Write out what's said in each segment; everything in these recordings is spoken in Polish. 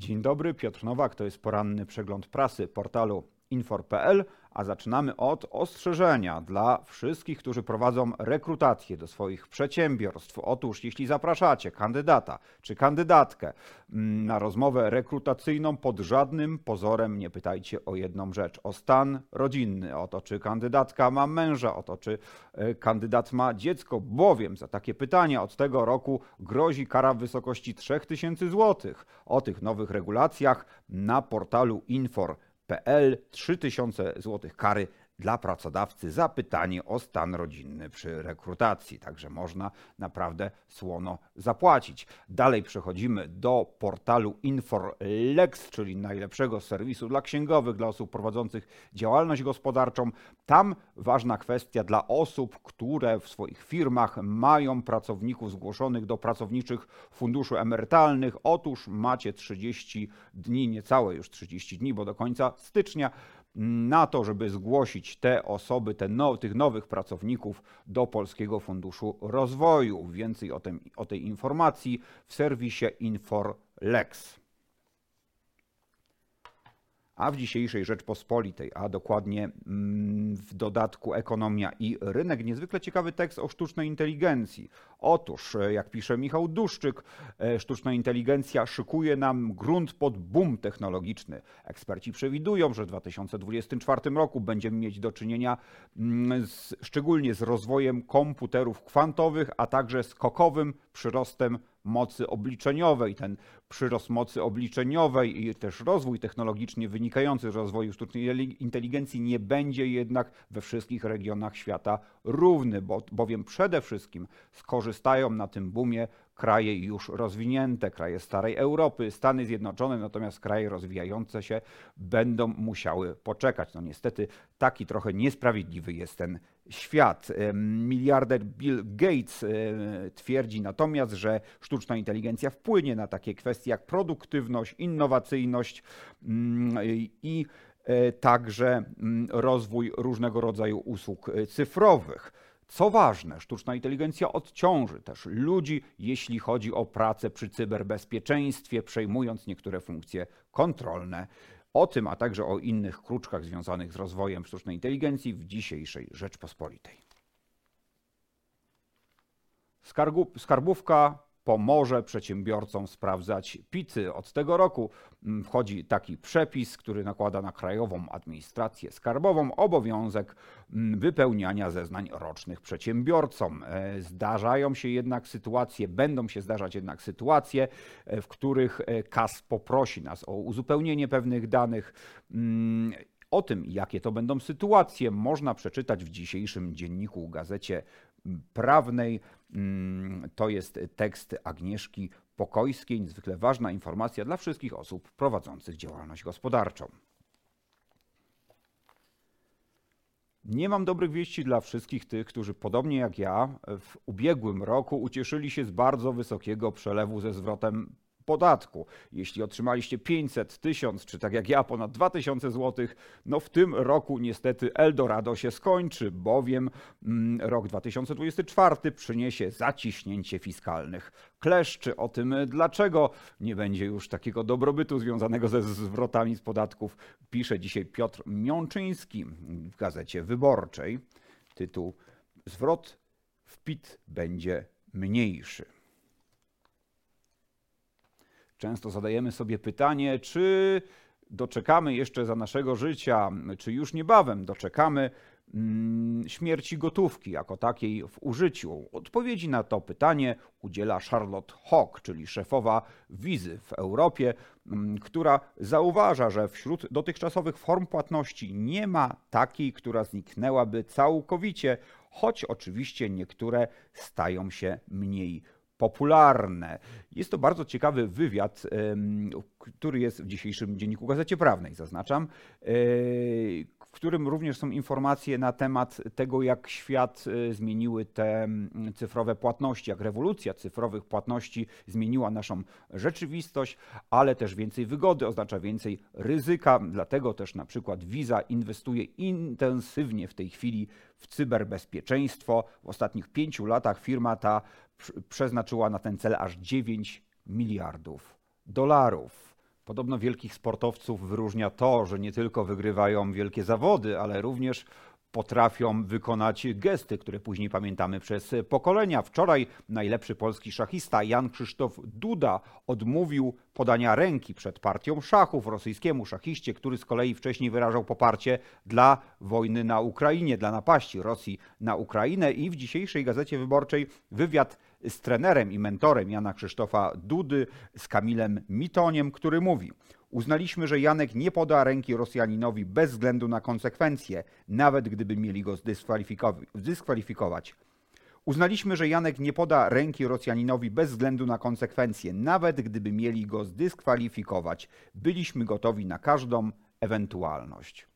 Dzień dobry, Piotr Nowak, to jest poranny przegląd prasy portalu infor.pl, a zaczynamy od ostrzeżenia dla wszystkich, którzy prowadzą rekrutację do swoich przedsiębiorstw. Otóż, jeśli zapraszacie kandydata czy kandydatkę mm, na rozmowę rekrutacyjną, pod żadnym pozorem nie pytajcie o jedną rzecz: o stan rodzinny, o to, czy kandydatka ma męża, o to, czy e, kandydat ma dziecko, bowiem za takie pytania od tego roku grozi kara w wysokości 3000 zł. O tych nowych regulacjach na portalu Infor PL 3000 zł kary dla pracodawcy za pytanie o stan rodzinny przy rekrutacji. Także można naprawdę słono zapłacić. Dalej przechodzimy do portalu InforLex, czyli najlepszego serwisu dla księgowych, dla osób prowadzących działalność gospodarczą. Tam ważna kwestia dla osób, które w swoich firmach mają pracowników zgłoszonych do pracowniczych funduszy emerytalnych. Otóż macie 30 dni, niecałe już 30 dni, bo do końca stycznia na to, żeby zgłosić te osoby, te now, tych nowych pracowników do Polskiego Funduszu Rozwoju. Więcej o, tym, o tej informacji w serwisie InforLex. A w dzisiejszej Rzeczpospolitej, a dokładnie mm, w dodatku Ekonomia i Rynek, niezwykle ciekawy tekst o sztucznej inteligencji. Otóż, e, jak pisze Michał Duszczyk, e, sztuczna inteligencja szykuje nam grunt pod boom technologiczny. Eksperci przewidują, że w 2024 roku będziemy mieć do czynienia mm, z, szczególnie z rozwojem komputerów kwantowych, a także skokowym przyrostem mocy obliczeniowej. Ten przyrost mocy obliczeniowej i też rozwój technologiczny wynikający z rozwoju sztucznej inteligencji nie będzie jednak we wszystkich regionach świata równy, bo, bowiem przede wszystkim skorzystają na tym boomie kraje już rozwinięte, kraje starej Europy, Stany Zjednoczone, natomiast kraje rozwijające się będą musiały poczekać. No niestety taki trochę niesprawiedliwy jest ten świat. Miliarder Bill Gates twierdzi natomiast, że sztuczna inteligencja wpłynie na takie kwestie jak produktywność, innowacyjność mm, i e, także mm, rozwój różnego rodzaju usług e, cyfrowych. Co ważne, sztuczna inteligencja odciąży też ludzi, jeśli chodzi o pracę przy cyberbezpieczeństwie, przejmując niektóre funkcje kontrolne. O tym, a także o innych kruczkach związanych z rozwojem sztucznej inteligencji w dzisiejszej Rzeczpospolitej. Skarbówka pomoże przedsiębiorcom sprawdzać PIT-y. Od tego roku mm, wchodzi taki przepis, który nakłada na Krajową Administrację Skarbową obowiązek mm, wypełniania zeznań rocznych przedsiębiorcom. E, zdarzają się jednak sytuacje, będą się zdarzać jednak sytuacje, e, w których e, KAS poprosi nas o uzupełnienie pewnych danych. Mm, o tym, jakie to będą sytuacje, można przeczytać w dzisiejszym dzienniku gazecie prawnej. Mm, to jest tekst Agnieszki Pokojskiej, niezwykle ważna informacja dla wszystkich osób prowadzących działalność gospodarczą. Nie mam dobrych wieści dla wszystkich tych, którzy podobnie jak ja w ubiegłym roku ucieszyli się z bardzo wysokiego przelewu ze zwrotem podatku. Jeśli otrzymaliście 500, 1000 czy tak jak ja ponad 2000 zł, no w tym roku niestety Eldorado się skończy, bowiem mm, rok 2024 przyniesie zaciśnięcie fiskalnych kleszczy. O tym dlaczego nie będzie już takiego dobrobytu związanego ze zwrotami z podatków pisze dzisiaj Piotr Miączyński w Gazecie Wyborczej. Tytuł Zwrot w PIT będzie mniejszy. Często zadajemy sobie pytanie, czy doczekamy jeszcze za naszego życia, czy już niebawem doczekamy mm, śmierci gotówki jako takiej w użyciu? Odpowiedzi na to pytanie udziela Charlotte Hawk, czyli szefowa wizy w Europie, mm, która zauważa, że wśród dotychczasowych form płatności nie ma takiej, która zniknęłaby całkowicie, choć oczywiście niektóre stają się mniej popularne. Jest to bardzo ciekawy wywiad, który jest w dzisiejszym dzienniku Gazecie Prawnej, zaznaczam, e, w którym również są informacje na temat tego, jak świat e, zmieniły te cyfrowe płatności, jak rewolucja cyfrowych płatności zmieniła naszą rzeczywistość, ale też więcej wygody oznacza więcej ryzyka. Dlatego też na przykład Visa inwestuje intensywnie w tej chwili w cyberbezpieczeństwo. W ostatnich pięciu latach firma ta przeznaczyła na ten cel aż 9 miliardów dolarów. Podobno wielkich sportowców wyróżnia to, że nie tylko wygrywają wielkie zawody, ale również potrafią wykonać gesty, które później pamiętamy przez pokolenia. Wczoraj najlepszy polski szachista Jan Krzysztof Duda odmówił podania ręki przed partią szachów rosyjskiemu szachiście, który z kolei wcześniej wyrażał poparcie dla wojny na Ukrainie, dla napaści Rosji na Ukrainę i w dzisiejszej Gazecie Wyborczej wywiad z trenerem i mentorem Jana Krzysztofa Dudy, z Kamilem Mitoniem, który mówi: Uznaliśmy, że Janek nie poda ręki Rosjaninowi bez względu na konsekwencje, nawet gdyby mieli go zdyskwalifikować. Uznaliśmy, że Janek nie poda ręki Rosjaninowi bez względu na konsekwencje, nawet gdyby mieli go zdyskwalifikować. Byliśmy gotowi na każdą ewentualność.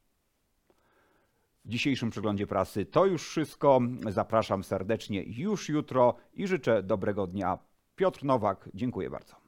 W dzisiejszym przeglądzie prasy to już wszystko. Zapraszam serdecznie już jutro i życzę dobrego dnia. Piotr Nowak, dziękuję bardzo.